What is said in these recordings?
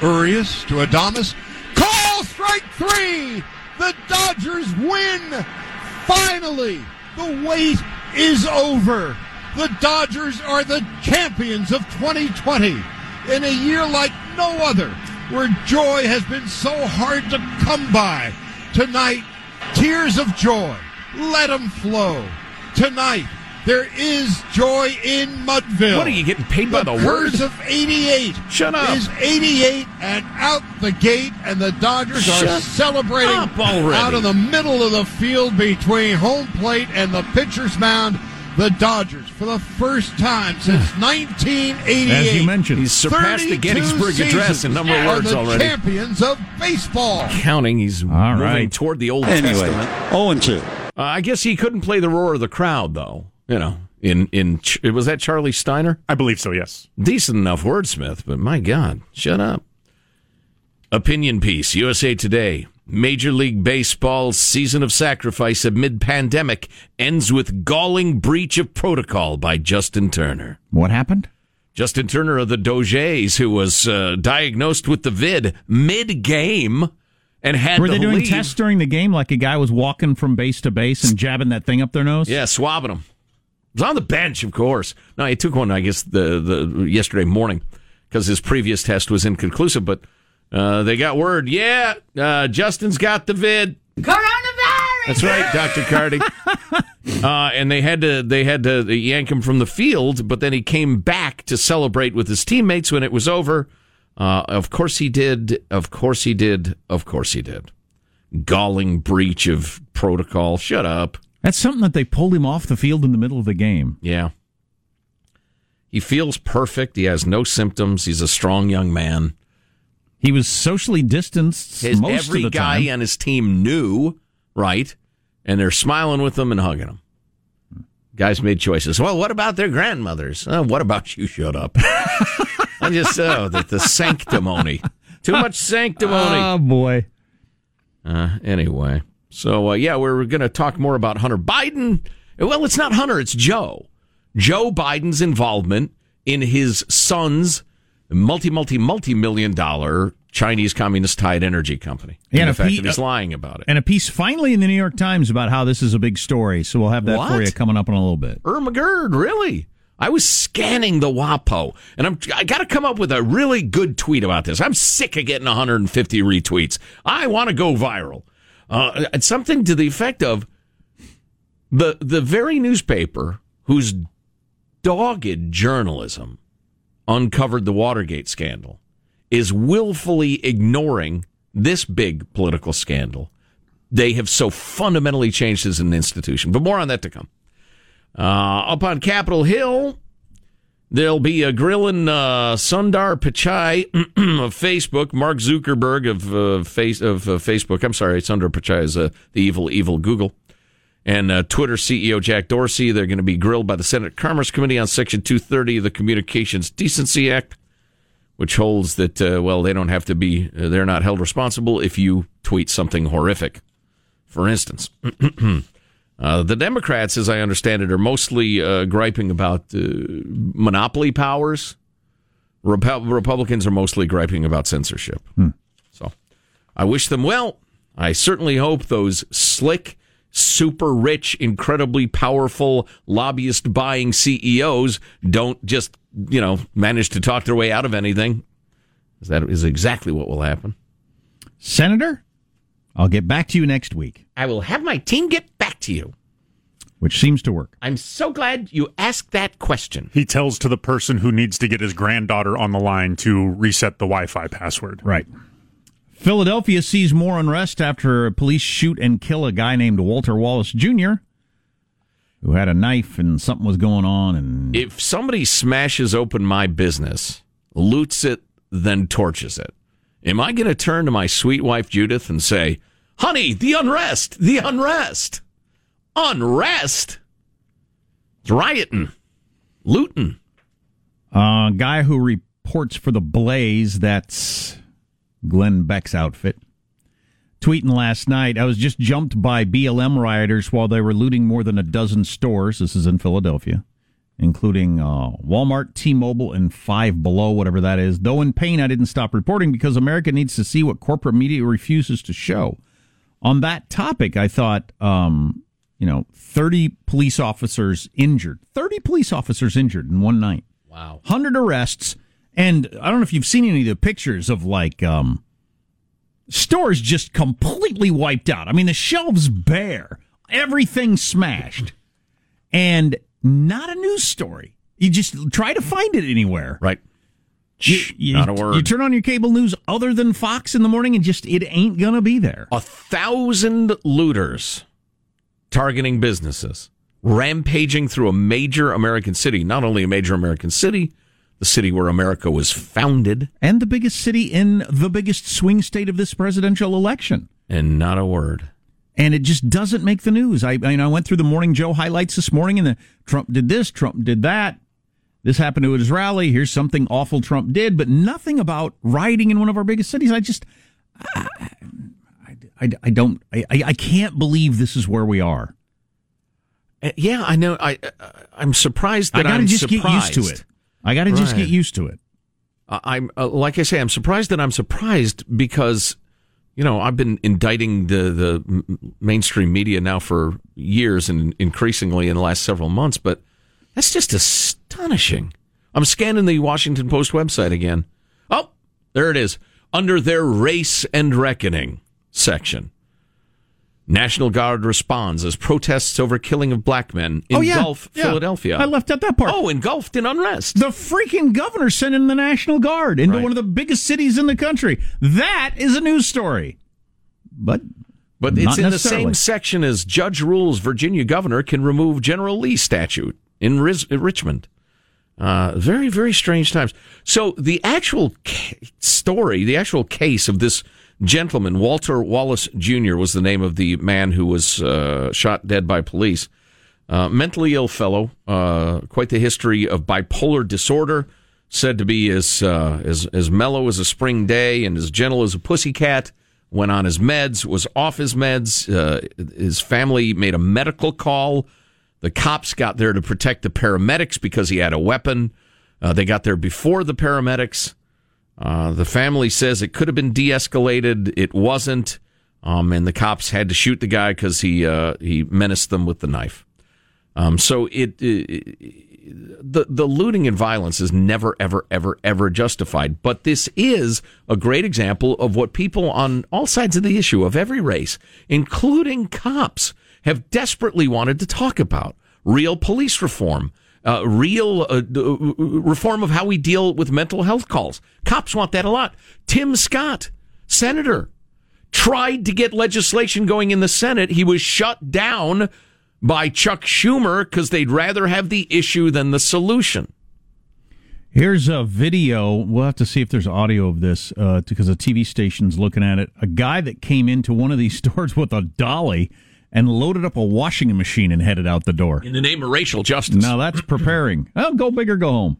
Urias to Adames. Call strike three. The Dodgers win. Finally, the wait is over. The Dodgers are the champions of 2020 in a year like no other, where joy has been so hard to come by. Tonight, tears of joy. Let them flow. Tonight, there is joy in Mudville. What are you getting paid by the, the word? of 88 Shut up. is 88 and out the gate, and the Dodgers are celebrating up already. out of the middle of the field between home plate and the pitcher's mound. The Dodgers, for the first time since 1988, As you mentioned. He's surpassed the 32 Gettysburg Address in number of words the already. champions of baseball. Counting, he's All moving right. toward the Old Anyway, Testament. 0 and 2. Uh, I guess he couldn't play the roar of the crowd, though. You know, in in Ch- was that Charlie Steiner? I believe so, yes. Decent enough wordsmith, but my God, shut up. Opinion piece: USA Today. Major League Baseball's season of sacrifice amid pandemic ends with galling breach of protocol by Justin Turner. What happened? Justin Turner of the Dodgers, who was uh, diagnosed with the vid mid game and had Were to they doing leave. tests during the game like a guy was walking from base to base and jabbing that thing up their nose? Yeah, swabbing him. Was on the bench, of course. No, he took one, I guess, the, the yesterday morning because his previous test was inconclusive. But uh, they got word, yeah, uh, Justin's got the vid. Coronavirus! That's right, Doctor Cardi. uh, and they had to they had to yank him from the field, but then he came back to celebrate with his teammates when it was over. Uh, of course he did. Of course he did. Of course he did. Galling breach of protocol. Shut up. That's something that they pulled him off the field in the middle of the game. Yeah. He feels perfect. He has no symptoms. He's a strong young man. He was socially distanced His, most every of the guy time. on his team knew, right? And they're smiling with him and hugging him. Guys made choices. Well, what about their grandmothers? Uh, what about you? Shut up. I just oh, the, the sanctimony. Too much sanctimony. Oh boy. Uh, anyway, so uh, yeah, we're going to talk more about Hunter Biden. Well, it's not Hunter; it's Joe. Joe Biden's involvement in his son's multi, multi, multi million dollar Chinese communist tied energy company. And and the a fact that he's lying about it. And a piece finally in the New York Times about how this is a big story. So we'll have that for you coming up in a little bit. Irma Gerd, really? I was scanning the WAPO, and I'm I got to come up with a really good tweet about this. I'm sick of getting 150 retweets. I want to go viral. Uh, something to the effect of the the very newspaper whose dogged journalism uncovered the Watergate scandal is willfully ignoring this big political scandal. They have so fundamentally changed as an institution. But more on that to come. Uh, up on Capitol Hill, there'll be a grilling uh, Sundar Pichai of Facebook, Mark Zuckerberg of uh, face of uh, Facebook. I'm sorry, Sundar Pichai is uh, the evil, evil Google, and uh, Twitter CEO Jack Dorsey. They're going to be grilled by the Senate Commerce Committee on Section 230 of the Communications Decency Act, which holds that uh, well, they don't have to be, they're not held responsible if you tweet something horrific. For instance. Uh, the Democrats, as I understand it, are mostly uh, griping about uh, monopoly powers. Repu- Republicans are mostly griping about censorship. So I wish them well. I certainly hope those slick, super rich, incredibly powerful lobbyist buying CEOs don't just, you know, manage to talk their way out of anything. That is exactly what will happen. Senator, I'll get back to you next week, I will have my team get back to you. which seems to work. I'm so glad you asked that question. He tells to the person who needs to get his granddaughter on the line to reset the Wi Fi password. Right. Philadelphia sees more unrest after police shoot and kill a guy named Walter Wallace Jr., who had a knife and something was going on. And if somebody smashes open my business, loots it, then torches it, am I going to turn to my sweet wife Judith and say, "Honey, the unrest, the unrest, unrest, it's rioting, looting"? a guy who reports for the Blaze, that's Glenn Beck's outfit, tweeting last night, I was just jumped by BLM rioters while they were looting more than a dozen stores. This is in Philadelphia. including uh, Walmart, T-Mobile, and Five Below, whatever that is. Though in pain, I didn't stop reporting because America needs to see what corporate media refuses to show. On that topic, I thought, um, you know, 30 police officers injured. 30 police officers injured in one night. Wow. 100 arrests. And I don't know if you've seen any of the pictures of like um, stores just completely wiped out. I mean, the shelves bare, everything smashed, and not a news story. You just try to find it anywhere. Right. You, you, Not a word. You turn on your cable news other than Fox in the morning, and just it ain't gonna be there. A thousand looters targeting businesses, rampaging through a major American city. Not only a major American city, the city where America was founded, And the biggest city in the biggest swing state of this presidential election. and not a word. and it just doesn't make the news. I, I, you know, I went through the Morning Joe highlights this morning, and the Trump did this, Trump did that. This happened to his rally. Here's something awful Trump did, but nothing about rioting in one of our biggest cities. I just, I, I, I don't, I, I can't believe this is where we are. Uh, Yeah, I know. I uh, I'm surprised that I got to I'm just surprised. get used to it. I got to just get used to it. Uh, I'm uh, like I say, I'm surprised that I'm surprised because you know I've been indicting the the mainstream media now for years and increasingly in the last several months, but that's just astonishing. I'm scanning the Washington Post website again. Oh, there it is under their race and reckoning section. National Guard responds as protests over killing of black men oh, engulf Yeah. Philadelphia. I left out that part. Oh, engulfed in unrest. The freaking governor sent in the National Guard into Right. one of the biggest cities in the country. That is a news story. But But it's in the same section as Judge rules Virginia governor can remove General Lee statute in Riz- Richmond. Uh, very, very strange times. So the actual ca- story, the actual case of this gentleman, Walter Wallace Jr., was the name of the man who was uh, shot dead by police. Uh, mentally ill fellow, uh, quite the history of bipolar disorder, said to be as, uh, as, as mellow as a spring day and as gentle as a pussycat. Went on his meds, was off his meds. Uh, his family made a medical call. The cops got there to protect the paramedics because he had a weapon. Uh, they got there before the paramedics. Uh, the family says it could have been de-escalated. It wasn't, um, and the cops had to shoot the guy because he uh, he menaced them with the knife. Um, so it, it the the looting and violence is never ever ever ever justified. But this is a great example of what people on all sides of the issue of every race, including cops, have desperately wanted to talk about: real police reform. Uh, real uh, uh, reform of how we deal with mental health calls. Cops want that a lot. Tim Scott, senator, tried to get legislation going in the Senate. He was shut down by Chuck Schumer because they'd rather have the issue than the solution. Here's a video. We'll have to see if there's audio of this uh, because a TV station's looking at it. A guy that came into one of these stores with a dolly and loaded up a washing machine and headed out the door. In the name of racial justice. Now that's preparing. well, go big or go home.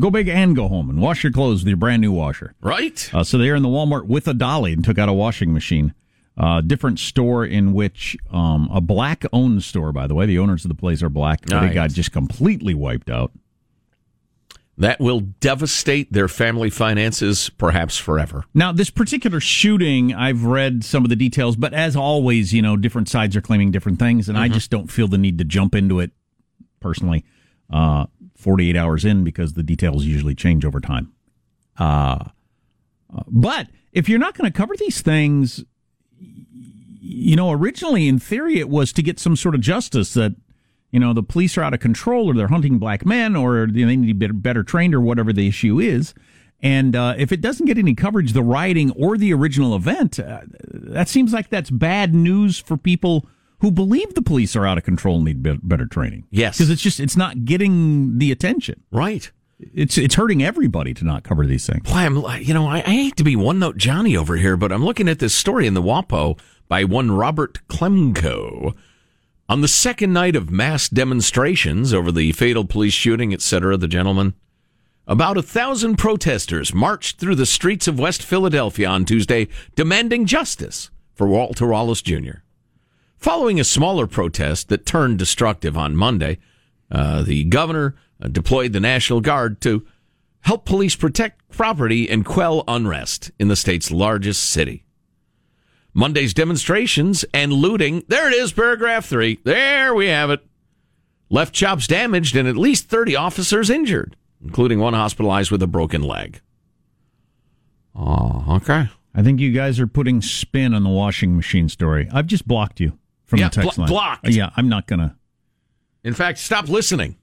Go big and go home and wash your clothes with your brand new washer. Right? Uh, so they're in the Walmart with a dolly and took out a washing machine. Uh, different store in which um, a black owned store, by the way. The owners of the place are black. Nice. They got just completely wiped out. That will devastate their family finances perhaps forever. Now, this particular shooting, I've read some of the details, but as always, you know, different sides are claiming different things, and I just don't feel the need to jump into it personally. Uh, 48 hours in because the details usually change over time. Uh, uh, but if you're not going to cover these things, you know, originally in theory it was to get some sort of justice that, you know, the police are out of control or they're hunting black men or they need to be better trained or whatever the issue is. And uh, if it doesn't get any coverage, the rioting or the original event, uh, that seems like that's bad news for people who believe the police are out of control and need be- better training. Yes. because it's just it's not getting the attention. Right. It's it's hurting everybody to not cover these things. Boy, I'm you know, I, I hate to be one note Johnny over here, but I'm looking at this story in the WAPO by one Robert Klemko. On the second night of mass demonstrations over the fatal police shooting, etc., the gentleman, about a thousand protesters marched through the streets of West Philadelphia on Tuesday demanding justice for Walter Wallace Jr. Following a smaller protest that turned destructive on Monday, uh, the governor uh, deployed the National Guard to help police protect property and quell unrest in the state's largest city. Monday's demonstrations and looting, there it is, paragraph three. There we have it. Left chops damaged and at least 30 officers injured, including one hospitalized with a broken leg. Oh, okay. I think you guys are putting spin on the washing machine story. I've just blocked you from Yeah, the text blo- line. blocked. Uh, yeah, I'm not gonna. In fact, stop listening.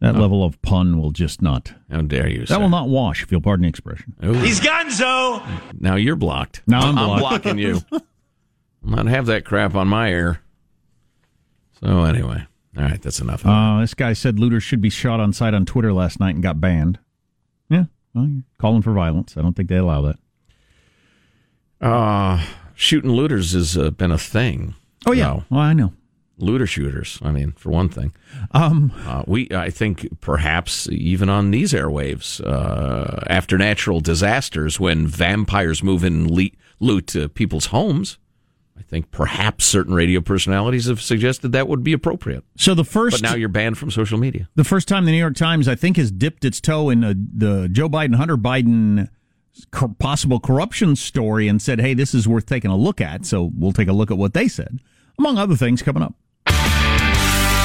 That level of pun will just not. How dare you? That sir. will not wash, if you'll pardon the expression. He's Gonzo. Now you're blocked. Now I'm blocked. blocking you. I'll not have that crap on my air. So anyway, all right, that's enough. Uh, this guy said looters should be shot on sight on Twitter last night and got banned. Yeah, well, you're calling for violence. I don't think they allow that. Uh, shooting looters has uh, been a thing. Oh yeah, No, well I know. Looter shooters. I mean, for one thing, Um, uh, we I think perhaps even on these airwaves uh, after natural disasters, when vampires move in and le- loot uh, people's homes. I think perhaps certain radio personalities have suggested that would be appropriate. so the first But now you're banned from social media. the first time the New York Times, I think, has dipped its toe in the Joe Biden Hunter Biden possible corruption story and said, "Hey, this is worth taking a look at." So we'll take a look at what they said, among other things, coming up.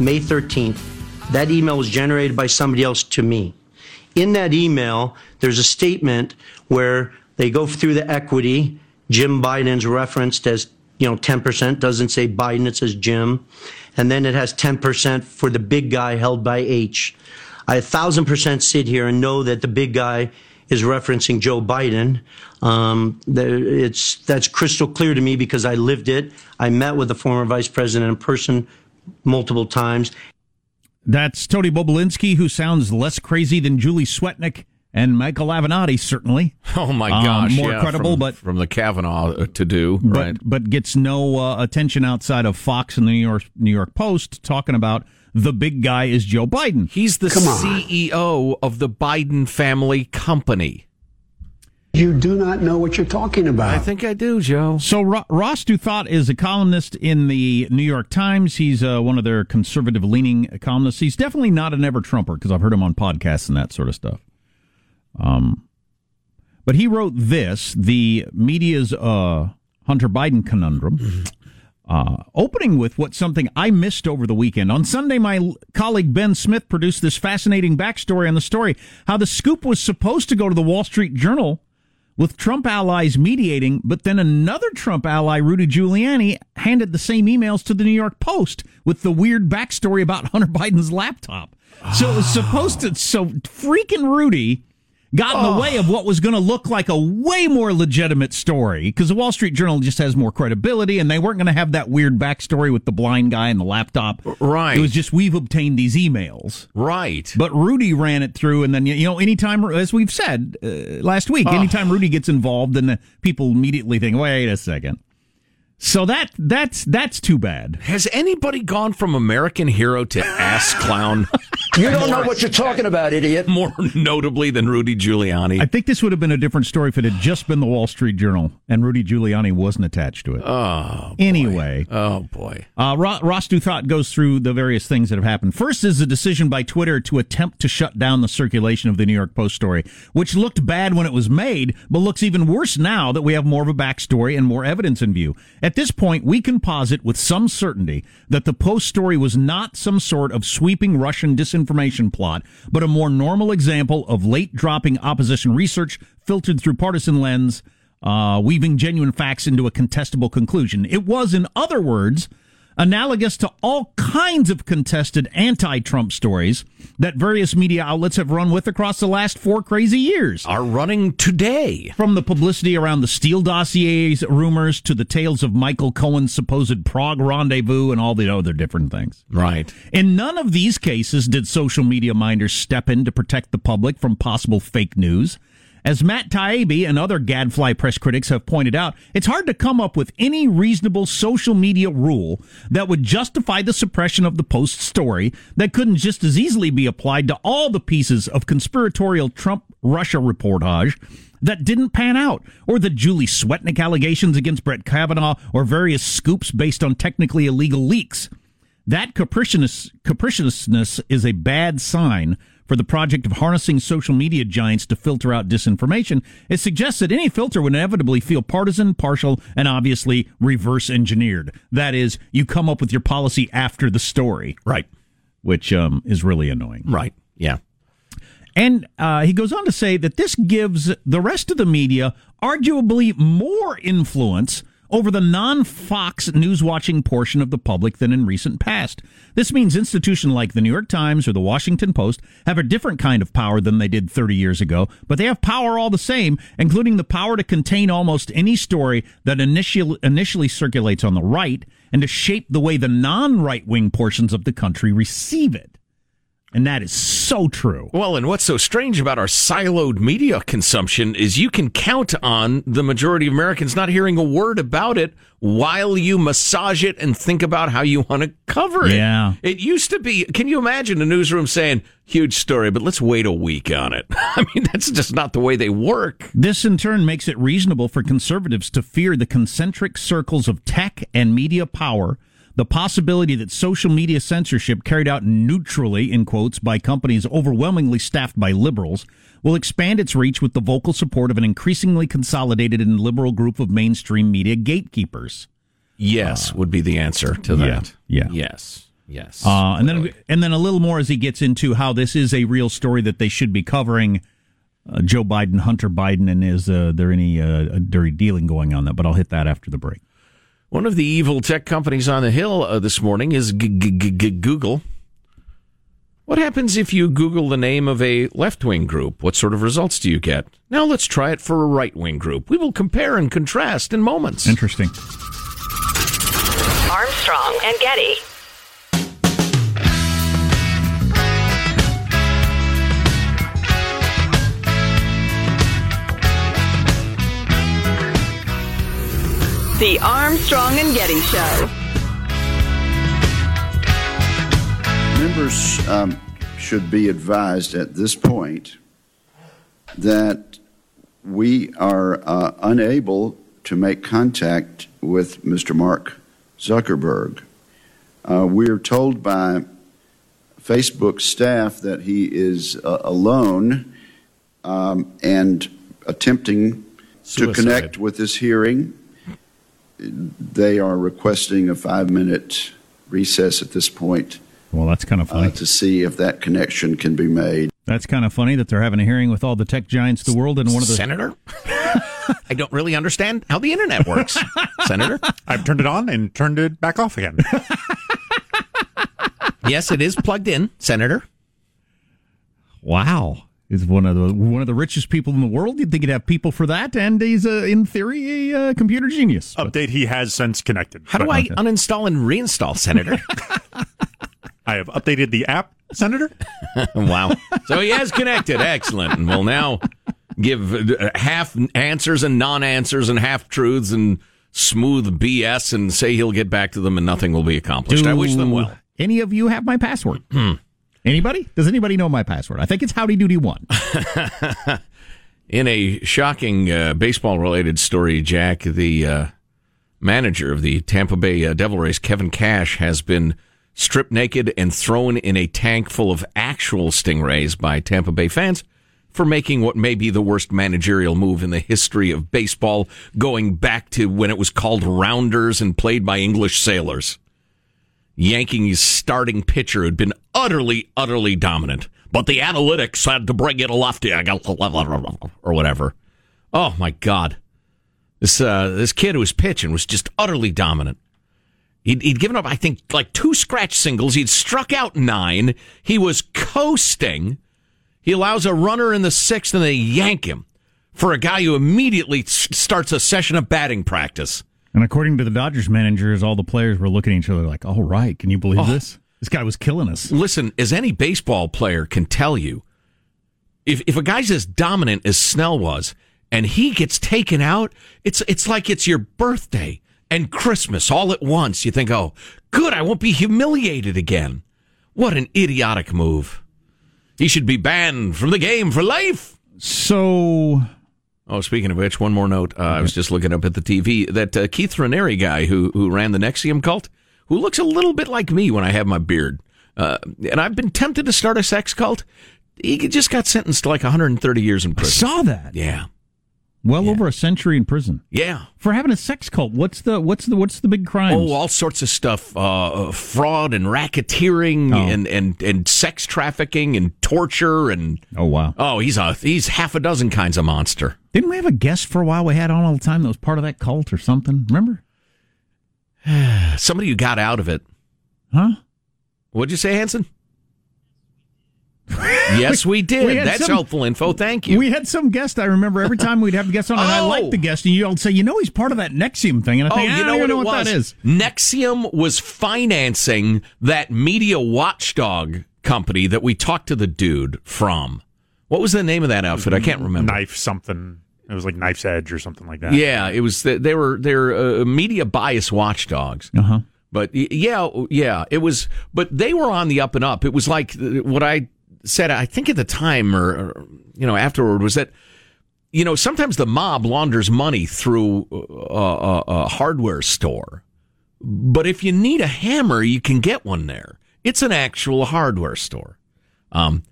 May 13th, that email was generated by somebody else to me. In that email, there's a statement where they go through the equity. Jim Biden's referenced as, you know, 10%, doesn't say Biden, it says Jim. And then it has 10% for the big guy held by H. I thousand percent sit here and know that the big guy is referencing Joe Biden. Um, it's that's crystal clear to me because I lived it. I met with the former vice president in person multiple times. That's Tony Bobulinski, who sounds less crazy than Julie Swetnick and Michael Avenatti, certainly. Oh my Um, gosh! more yeah, credible, from, but- from the Kavanaugh uh, to do but right. but gets no uh, attention outside of Fox and the New York New York Post talking about the big guy is Joe Biden. He's the CEO of the Biden family company. You do not know what you're talking about. I think I do, Joe. So Ro- Ross Douthat is a columnist in the New York Times. He's uh, one of their conservative leaning columnists. He's definitely not an ever Trumper because I've heard him on podcasts and that sort of stuff. Um, but he wrote this: the media's uh, Hunter Biden conundrum. Uh, opening with what something I missed over the weekend. On Sunday, my l- colleague Ben Smith produced this fascinating backstory on the story how the scoop was supposed to go to the Wall Street Journal with Trump allies mediating, but then another Trump ally, Rudy Giuliani, handed the same emails to the New York Post with the weird backstory about Hunter Biden's laptop. So it was supposed to, so freaking Rudy got in the way of what was going to look like a way more legitimate story because the Wall Street Journal just has more credibility and they weren't going to have that weird backstory with the blind guy and the laptop. Right. It was just, we've obtained these emails. Right. But Rudy ran it through, and then you know, anytime, as we've said uh, last week, anytime Rudy gets involved, then the people immediately think, "Wait a second. So that that's that's too bad. Has anybody gone from American hero to ass clown You don't know what you're talking about, idiot. more notably than Rudy Giuliani? I think this would have been a different story if it had just been the Wall Street Journal and Rudy Giuliani wasn't attached to it. oh, anyway, oh boy. Uh, Ro- Ross Douthat goes through the various things that have happened. First is the decision by Twitter to attempt to shut down the circulation of the New York Post story, which looked bad when it was made, but looks even worse now that we have more of a backstory and more evidence in view. At this point, we can posit with some certainty that the Post story was not some sort of sweeping Russian disinformation plot, but a more normal example of late dropping opposition research filtered through partisan lens uh, weaving genuine facts into a contestable conclusion. It was, in other words, analogous to all kinds of contested anti Trump stories that various media outlets have run with across the last four crazy years. Are running today. From the publicity around the Steele dossiers rumors to the tales of Michael Cohen's supposed Prague rendezvous and all the other different things. Right. In none of these cases did social media minders step in to protect the public from possible fake news. As Matt Taibbi and other gadfly press critics have pointed out, it's hard to come up with any reasonable social media rule that would justify the suppression of the Post story that couldn't just as easily be applied to all the pieces of conspiratorial Trump Russia reportage that didn't pan out, or the Julie Swetnick allegations against Brett Kavanaugh, or various scoops based on technically illegal leaks. That capriciousness, capriciousness is a bad sign for the project of harnessing social media giants to filter out disinformation. It suggests that any filter would inevitably feel partisan, partial, and obviously reverse engineered. That is, you come up with your policy after the story, Right. which um, is really annoying. Right. Yeah. And uh, he goes on to say that this gives the rest of the media arguably more influence over the non Fox news watching portion of the public than in recent past. This means institutions like the New York Times or the Washington Post have a different kind of power than they did 30 years ago, but they have power all the same, including the power to contain almost any story that initial, initially circulates on the right and to shape the way the non right wing portions of the country receive it. And that is so true. Well, and what's so strange about our siloed media consumption is you can count on the majority of Americans not hearing a word about it while you massage it and think about how you want to cover it. Yeah. It used to be, can you imagine a newsroom saying, huge story, but let's wait a week on it? I mean, that's just not the way they work. This in turn makes it reasonable for conservatives to fear the concentric circles of tech and media power, the possibility that social media censorship carried out neutrally, in quotes, by companies overwhelmingly staffed by liberals will expand its reach with the vocal support of an increasingly consolidated and liberal group of mainstream media gatekeepers. Yes, would be the answer to that. yeah. Yes. Yes. Uh, and then, and then a little more as he gets into how this is a real story that they should be covering. Uh, Joe Biden, Hunter Biden, and is uh, there any uh, dirty dealing going on that? But I'll hit that after the break. One of the evil tech companies on the Hill uh, this morning is Google. What happens if you Google the name of a left wing group? What sort of results do you get? Now let's try it for a right wing group. We will compare and contrast in moments. Interesting. Armstrong and Getty. The Armstrong and Getty Show. Members um, should be advised at this point that we are uh, unable to make contact with Mr. Mark Zuckerberg. Uh, we're told by Facebook staff that he is uh, alone um, and attempting to connect with this hearing. They are requesting a five minute recess at this point Well, that's kind of funny. uh, to see if that connection can be made. that's kind of funny that they're having a hearing with all the tech giants of the world, and one of the Senator? I don't really understand how the internet works, Senator. I've turned it on and turned it back off again. Yes, it is plugged in, Senator. wow is one of the one of the richest people in the world. You'd think he'd have people for that, and he's uh, in theory a uh, computer genius. But- Update he has since connected. How do But I uninstall and reinstall, Senator? I have updated the app, Senator. wow. So he has connected. Excellent. And we'll now give uh, half answers and non answers and half truths and smooth BS and say he'll get back to them and nothing will be accomplished. I wish them well. Any of you have my password? Anybody? Does anybody know my password? I think it's Howdy Doody One. In a shocking uh, baseball related story, Jack, the uh, manager of the Tampa Bay uh, Devil Rays, Kevin Cash, has been stripped naked and thrown in a tank full of actual stingrays by Tampa Bay fans for making what may be the worst managerial move in the history of baseball, going back to when it was called rounders and played by English sailors. Yanking his starting pitcher who'd been utterly, utterly dominant. But the analytics had to bring it a lefty or whatever. Oh my God. This uh, this kid who was pitching was just utterly dominant. He'd, he'd given up, I think, like two scratch singles. He'd struck out nine. He was coasting. He allows a runner in the sixth, and they yank him for a guy who immediately starts a session of batting practice. And according to the Dodgers managers, all the players were looking at each other like, "All right, can you believe Oh. this? This guy was killing us." Listen, as any baseball player can tell you, if if a guy's as dominant as Snell was, and he gets taken out, it's it's like it's your birthday and Christmas all at once. You think, oh, good, I won't be humiliated again. What an idiotic move. He should be banned from the game for life. So, Oh, speaking of which, one more note. Uh, I was just looking up at the TV that uh, Keith Raniere guy who who ran the NXIVM cult, who looks a little bit like me when I have my beard, uh, and I've been tempted to start a sex cult. He just got sentenced to like 130 years in prison. I saw that. Yeah, Well over a century in prison yeah. for having a sex cult. What's the what's the what's the big crime? Oh, all sorts of stuff: uh, fraud and racketeering, Oh. and, and and sex trafficking and torture, and oh wow! oh, he's a he's half a dozen kinds of monster. Didn't we have a guest for a while we had on all the time that was part of that cult or something? Remember? Somebody who got out of it. Huh? What'd you say, Hanson? yes, we did. we That's some- helpful info. Thank you. We had some guest. I remember every time we'd have guests on, and I Oh. liked the guest, and you'd say, "You know, he's part of that NXIVM thing." And I oh, think, you I know don't what even know what that is. NXIVM was financing that media watchdog company that we talked to the dude from. What was the name of that outfit? I can't remember. Knife something. It was like Knife's Edge or something like that. Yeah, it was. They were they're uh, media bias watchdogs. Uh huh. But yeah, yeah, it was. But they were on the up and up. It was like uh, what I said. I think at the time, or, or you know, afterward, was that you know sometimes the mob launders money through a, a, a hardware store, but if you need a hammer, you can get one there. It's an actual hardware store. Um,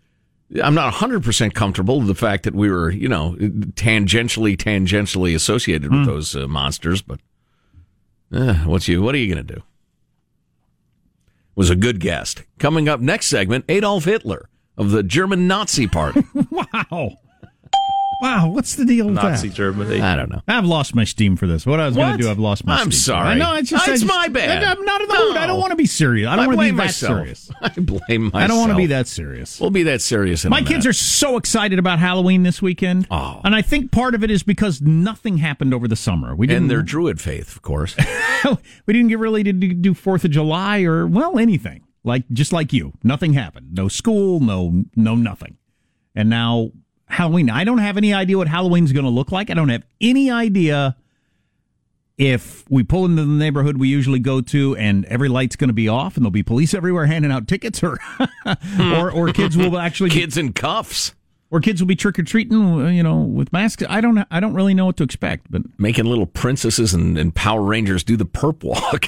I'm not 100% comfortable with the fact that we were, you know, tangentially, tangentially associated with those uh, monsters, but uh, what's you, what are you going to do? Was a good guest. Coming up next segment, Adolf Hitler of the German Nazi Party. Wow. Wow. What's the deal with Nazi that? Germany. I don't know. I've lost my steam for this. What I was going to do, I've lost my I'm steam. sorry. I know. It's just I it's just- my bad. I'm not in the mood. I don't want to be serious. I don't want to be blame that myself. serious. I blame myself. I don't want to be that serious. We'll be that serious in My a kids are so excited about Halloween this weekend. Oh. And I think part of it is because nothing happened over the summer. We didn't And their Druid faith, of course. we didn't get really to do do 4th of July or well anything. Like just like you. Nothing happened. No school, no no nothing. And now Halloween. I don't have any idea what Halloween's going to look like. I don't have any idea if we pull into the neighborhood we usually go to and every light's going to be off and there'll be police everywhere handing out tickets or hmm. or or kids will actually be, kids in cuffs. or kids will be trick or treating, you know, with masks. I don't I don't really know what to expect, but Making little princesses and, and Power Rangers do the perp walk.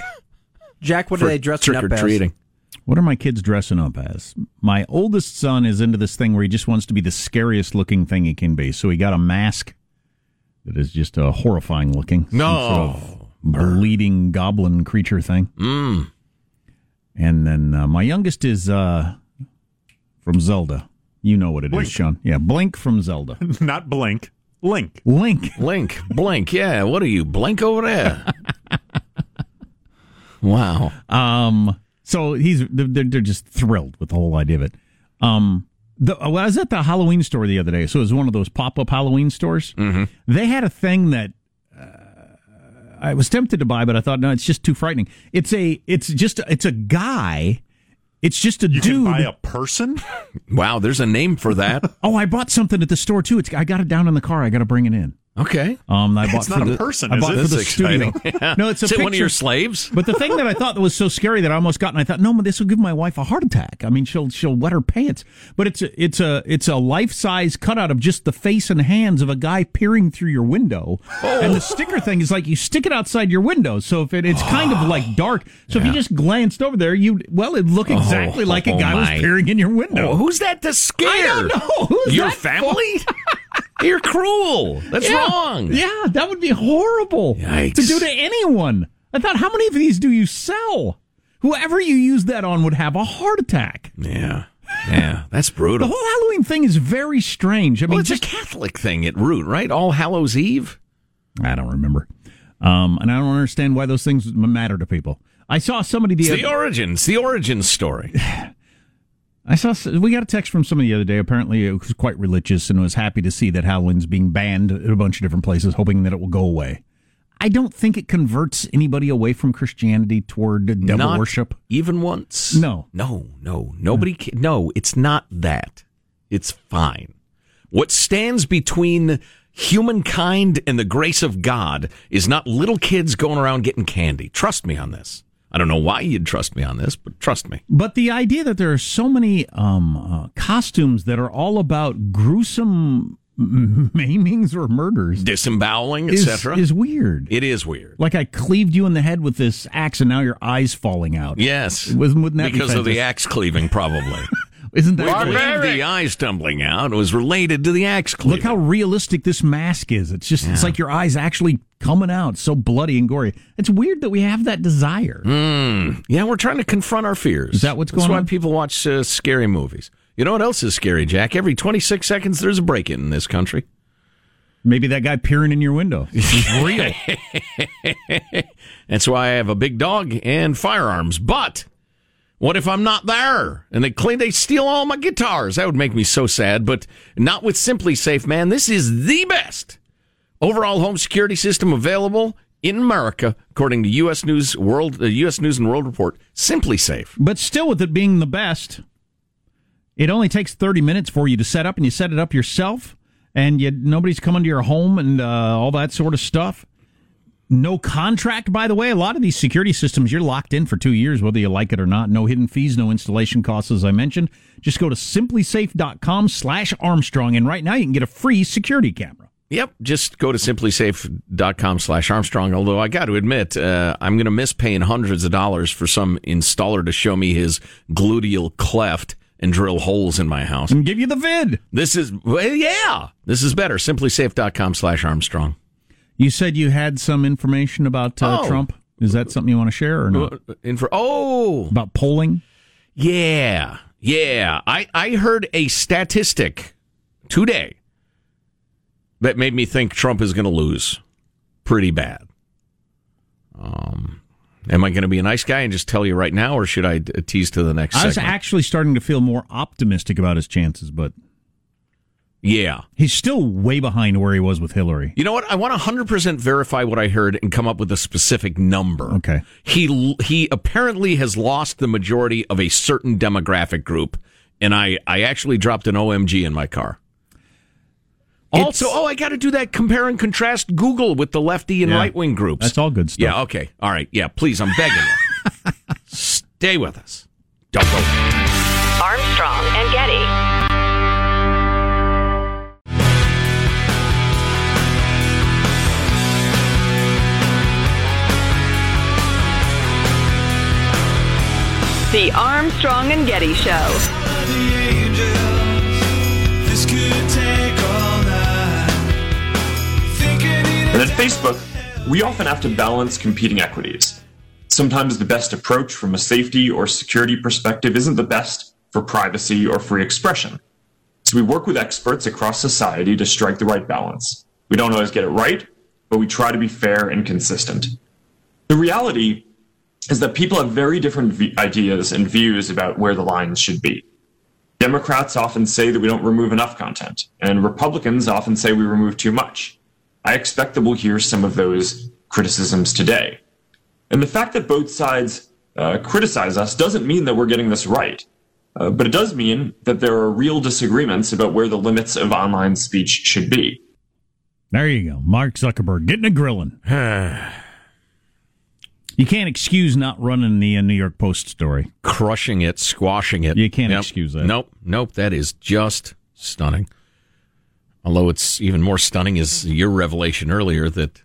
Jack, what are they dressing trick up or as? treating. What are my kids dressing up as? My oldest son is into this thing where he just wants to be the scariest looking thing he can be. So he got a mask that is just a horrifying looking. No. sort of bleeding goblin creature thing. Mm. And then uh, my youngest is uh, from Zelda. You know what it is, Blink. Sean. Yeah, Blink from Zelda. Not Blink. Link. Link. Link. blink. Yeah, what are you? Blink over there. wow. Um, so he's they're, they're just thrilled with the whole idea of it. Um, the, I was at the Halloween store the other day, so it was one of those pop up Halloween stores. Mm-hmm. They had a thing that uh, I was tempted to buy, but I thought no, it's just too frightening. It's a it's just it's a guy. It's just a You dude. can buy a person? Wow, there's a name for that. oh, I bought something at the store too. It's I got it down in the car. I got to bring it in. Okay. Um, I bought It's for not a person, I bought it? for the studio. Yeah. No, it's a Is it picture. one of your slaves? But the thing that I thought that was so scary that I almost got, and I thought, no, this will give my wife a heart attack. I mean, she'll she'll wet her pants. But it's a it's a it's a life size cutout of just the face and hands of a guy peering through your window. Oh. And the sticker thing is like you stick it outside your window, so if it, it's kind of like dark. So if you just glanced over there, you well, it'd look exactly like a oh guy was peering in your window. Oh, who's that to scare? I don't know. Who's Your family? You're cruel. That's Yeah. wrong. Yeah, that would be horrible Yikes. to do to anyone. I thought, how many of these do you sell? Whoever you use that on would have a heart attack. Yeah. Yeah. That's brutal. The whole Halloween thing is very strange. I well, mean, it's just a Catholic thing at root, right? All Hallows Eve. I don't remember, um, and I don't understand why those things matter to people. I saw somebody the It's other the origins, the origin story. I saw we got a text from somebody the other day. Apparently, it was quite religious and was happy to see that Halloween's being banned at a bunch of different places, hoping that it will go away. I don't think it converts anybody away from Christianity toward devil Not worship. Even once? No. No, no. Nobody ca- no, it's not that. It's fine. What stands between humankind and the grace of God is not little kids going around getting candy. Trust me on this. I don't know why you'd trust me on this, but trust me. But the idea that there are so many um, uh, costumes that are all about gruesome maimings or murders Disemboweling, etc. is weird. It is weird. Like I cleaved you in the head with this axe, and now your eyes falling out. Yes. Wouldn't that be because of the axe cleaving, probably. Isn't we that believe the eyes tumbling out was related to the axe cleaving. Look how realistic this mask is. It's just it's like your eyes actually coming out so bloody and gory. It's weird that we have that desire. Mm. Yeah, we're trying to confront our fears. Is that what's going That's going why on? people watch uh, scary movies. You know what else is scary, Jack? Every 26 seconds, there's a break in in this country. Maybe that guy peering in your window. He's real. That's why I have a big dog and firearms. But what if I'm not there and they claim they steal all my guitars? That would make me so sad. But not with SimpliSafe, man. This is the best overall home security system available in America, according to U.S. News World, the U.S. News and World Report. SimpliSafe. but still, with it being the best, it only takes thirty minutes for you to set up, and you set it up yourself, and you nobody's coming to your home and uh, all that sort of stuff. No contract, by the way. A lot of these security systems, you're locked in for two years, whether you like it or not. No hidden fees, no installation costs, as I mentioned. Just go to simplisafe.com slash Armstrong, and right now you can get a free security camera. Yep, just go to simplisafe.com slash Armstrong. Although I got to admit, uh, I'm going to miss paying hundreds of dollars for some installer to show me his gluteal cleft and drill holes in my house. And give you the vid. This is, well, yeah, this is better. Simplisafe.com slash Armstrong. You said you had some information about uh, Oh. Trump. Is that something you want to share or not? In for, oh, About polling? yeah, yeah. I, I heard a statistic today that made me think Trump is going to lose pretty bad. Um, am I going to be a nice guy and just tell you right now, or should I tease to the next I was segment? actually starting to feel more optimistic about his chances, but yeah. he's still way behind where he was with Hillary. You know what? I want to 100% verify what I heard and come up with a specific number. Okay. He he apparently has lost the majority of a certain demographic group, and I, I actually dropped an OMG in my car. Also, It's- oh, I got to do that compare and contrast Google with the lefty and Yeah. right wing groups. That's all good stuff. Yeah, okay. All right. Yeah, please, I'm begging you. Stay with us. Don't go. Armstrong and Getty. The Armstrong and Getty Show. And at Facebook, we often have to balance competing equities. Sometimes the best approach from a safety or security perspective isn't the best for privacy or free expression. So we work with experts across society to strike the right balance. We don't always get it right, but we try to be fair and consistent. The reality is that people have very different v- ideas and views about where the lines should be. Democrats often say that we don't remove enough content, and Republicans often say we remove too much. I expect that we'll hear some of those criticisms today. And the fact that both sides uh, criticize us doesn't mean that we're getting this right. Uh, but it does mean that there are real disagreements about where the limits of online speech should be. There you go. Mark Zuckerberg getting a grilling. you can't excuse not running the uh, New York Post story. Crushing it, squashing it. You can't Yep. excuse that. Nope, nope. That is just stunning. Although it's even more stunning is your revelation earlier that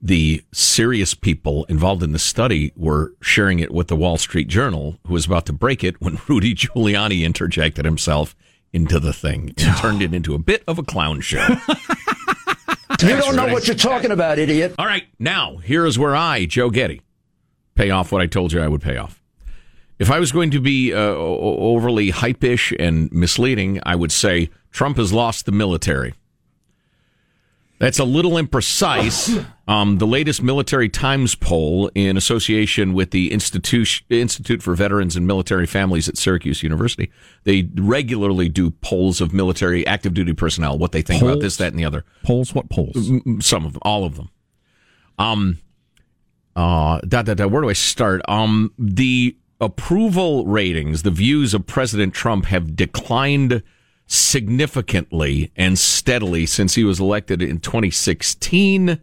the serious people involved in the study were sharing it with the Wall Street Journal, who was about to break it when Rudy Giuliani interjected himself into the thing and turned it into a bit of a clown show. You don't know what you're talking about, idiot. All right, now here is where I, Joe Getty, pay off what I told you I would pay off. If I was going to be uh, overly hype-ish and misleading, I would say Trump has lost the military. That's a little imprecise, Um, the latest Military Times poll, in association with the Institute Institute for Veterans and Military Families at Syracuse University, they regularly do polls of military active duty personnel, what they think about this, that, and the other. Polls? What polls? Some of them, all of them. Um, uh, da, da, da, where do I start? Um, the approval ratings, the views of President Trump have declined significantly and steadily since he was elected in 2016.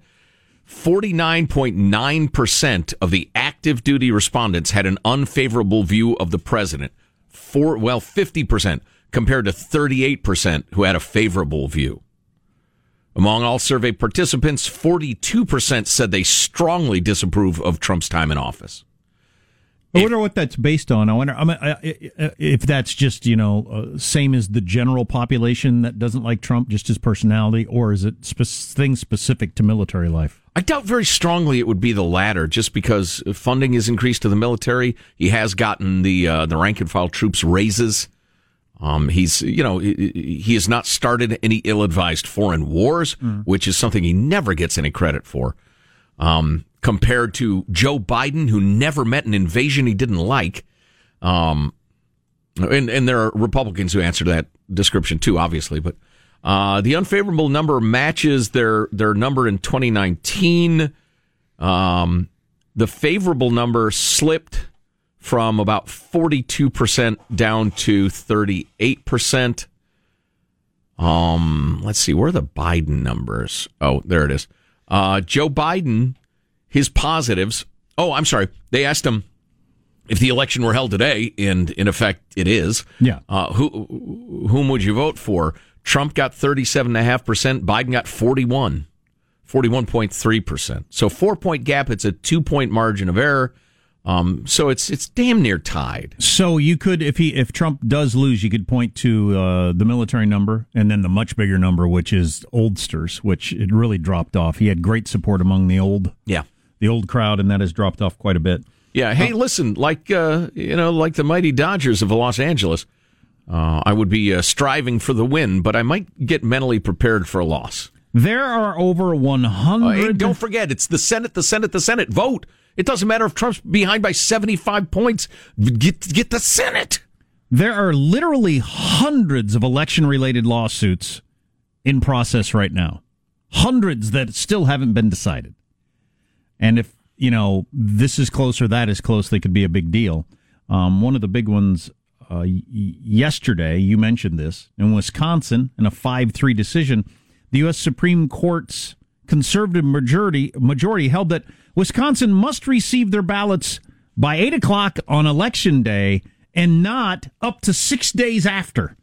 49.9% of the active duty respondents had an unfavorable view of the president. For, well, 50% compared to 38% who had a favorable view. Among all survey participants, 42% said they strongly disapprove of Trump's time in office. I wonder what that's based on. I wonder I mean, if that's just you know uh, same as the general population that doesn't like Trump, just his personality, or is it spe- things specific to military life? I doubt very strongly it would be the latter, just because funding is increased to the military. He has gotten the uh, the rank and file troops raises. Um, he's you know he has not started any ill advised foreign wars, which is something he never gets any credit for. Um, compared to Joe Biden, who never met an invasion he didn't like. Um, and, and there are Republicans who answer that description too, obviously, but uh, the unfavorable number matches their their number in 2019. Um, the favorable number slipped from about 42% down to 38%. Um, let's see, where are the Biden numbers? Oh, there it is. Uh, Joe Biden, his positives. Oh, I'm sorry. They asked him if the election were held today, and in effect, it is. Yeah. Uh, who, whom would you vote for? Trump got 37.5%. Biden got 41, 41.3%. So four point gap. It's a two point margin of error. Um, so it's it's damn near tied. So you could, if he, if Trump does lose, you could point to uh, the military number and then the much bigger number, which is oldsters, which it really dropped off. He had great support among the old, Yeah. the old crowd, and that has dropped off quite a bit. Yeah. Hey, listen, like uh, you know, like the mighty Dodgers of Los Angeles, uh, I would be uh, striving for the win, but I might get mentally prepared for a loss. There are over one Uh, hundred. don't forget, it's the Senate, the Senate, the Senate. Vote. It doesn't matter if Trump's behind by seventy-five points. Get get the Senate. There are literally hundreds of election related lawsuits in process right now. Hundreds that still haven't been decided. And if, you know, this is close or that is close, they could be a big deal. Um, one of the big ones uh, yesterday, you mentioned this, in Wisconsin, in a 5 3 decision, the U.S. Supreme Court's conservative majority, majority held that Wisconsin must receive their ballots by 8 o'clock on election day and not up to six days after.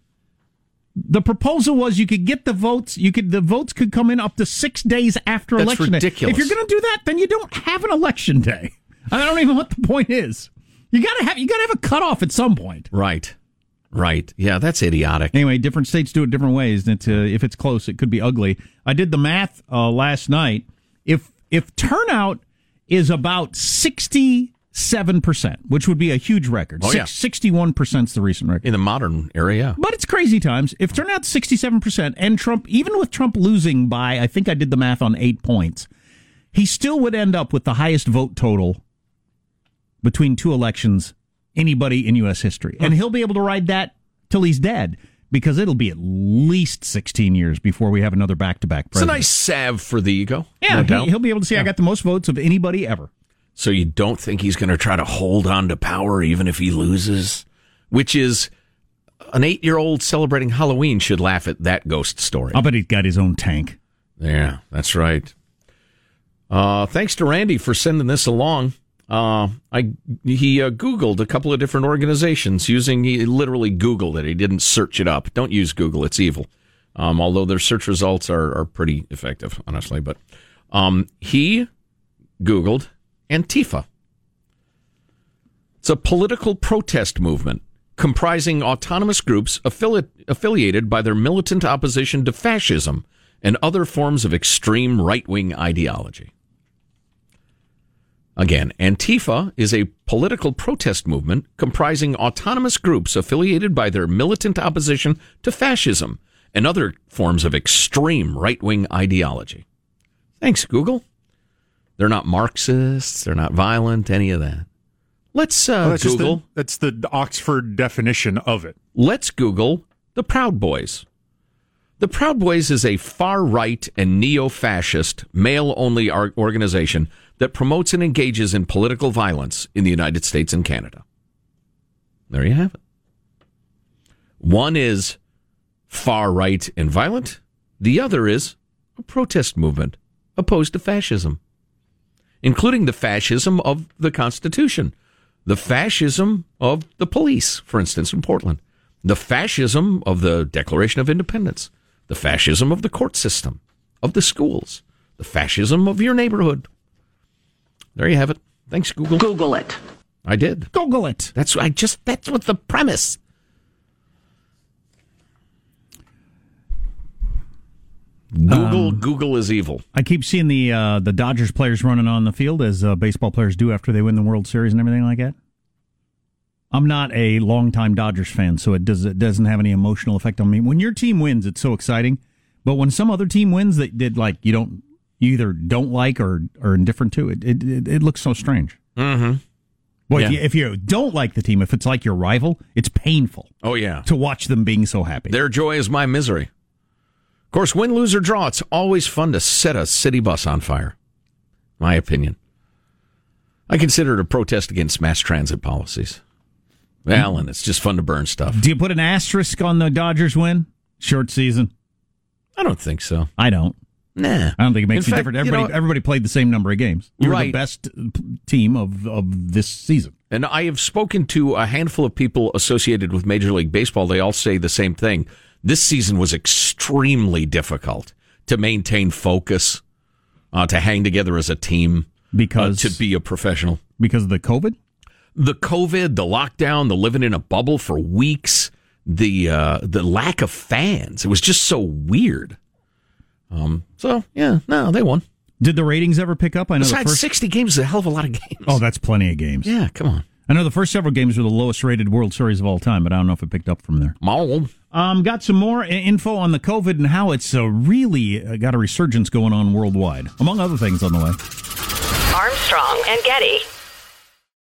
The proposal was you could get the votes, you could the votes could come in up to six days after That's election ridiculous. day. If you're going to do that, then you don't have an election day. I don't even know what the point is. You got to have you got to have a cutoff at some point. Right. Right. Yeah, that's idiotic. Anyway, different states do it different ways. And it's, uh, if it's close, it could be ugly. I did the math uh, last night. If if turnout is about sixty seven percent, which would be a huge record. Oh, yeah. Sixty one percent is the recent record. In the modern era, yeah. But it's crazy times. If turnout's sixty seven percent, and Trump, even with Trump losing by, I think I did the math on eight points, he still would end up with the highest vote total between two elections anybody in U.S. history, and he'll be able to ride that till he's dead because it'll be at least sixteen years before we have another back to back It's a nice salve for the ego. yeah, no he, he'll be able to say I got the most votes of anybody ever. So you don't think he's going to try to hold on to power even if he loses? Which is an eight year old celebrating Halloween should laugh at that ghost story. I'll bet he's got his own tank. Yeah, that's right. Uh, thanks to Randy for sending this along. Uh, I he uh, Googled a couple of different organizations using he literally Googled it. He didn't search it up. Don't use Google; it's evil. Um, although their search results are are pretty effective, honestly. But um, he Googled Antifa. It's a political protest movement comprising autonomous groups affili- affiliated by their militant opposition to fascism and other forms of extreme right wing ideology. Again, Antifa is a political protest movement comprising autonomous groups affiliated by their militant opposition to fascism and other forms of extreme right wing ideology. Thanks, Google. They're not Marxists. They're not violent. Any of that. Let's uh, that's Google. the, that's the Oxford definition of it. Let's Google the Proud Boys. The Proud Boys is a far right and neo fascist, male only organization that promotes and engages in political violence in the United States and Canada. There you have it. One is far right and violent, the other is a protest movement opposed to fascism, including the fascism of the Constitution, the fascism of the police, for instance, in Portland, the fascism of the Declaration of Independence, the fascism of the court system, of the schools, the fascism of your neighborhood. There you have it. Thanks, Google. Google it. I did. Google it. That's I just that's what the premise. Google Google is evil. I keep seeing the uh, the Dodgers players running on the field as uh, baseball players do after they win the World Series and everything like that. I'm not a longtime Dodgers fan, so it does it doesn't have any emotional effect on me. When your team wins, it's so exciting, but when some other team wins that did like you don't you either don't like or are indifferent to it, it it, it looks so strange. Mm-hmm. Boy, Yeah. if, you, if you don't like the team, if it's like your rival, it's painful Oh yeah. to watch them being so happy. Their joy is my misery. Of course, win, lose, or draw, it's always fun to set a city bus on fire. My opinion. I consider it a protest against mass transit policies. Well, and it's just fun to burn stuff. Do you put an asterisk on the Dodgers win? Short season. I don't think so. I don't. Nah. I don't think it makes In any fact, difference. you Everybody, know- everybody played the same number of games. You were Right. the best uh, team of of this season. And I have spoken to a handful of people associated with Major League Baseball. They all say the same thing. This season was extremely difficult to maintain focus, uh, to hang together as a team, Because- uh, to be a professional. Because of the COVID? The COVID, the lockdown, the living in a bubble for weeks, the uh, the lack of fans. It was just so weird. Um. So yeah, no, they won. Did the ratings ever pick up? I know the first. sixty games is a hell of a lot of games. Oh, that's plenty of games. Yeah, come on. I know the first several games were the lowest rated World Series of all time, but I don't know if it picked up from there. Mom. Um, got some more info on the COVID and how it's uh, really uh, got a resurgence going on worldwide, among other things on the way. Armstrong and Getty.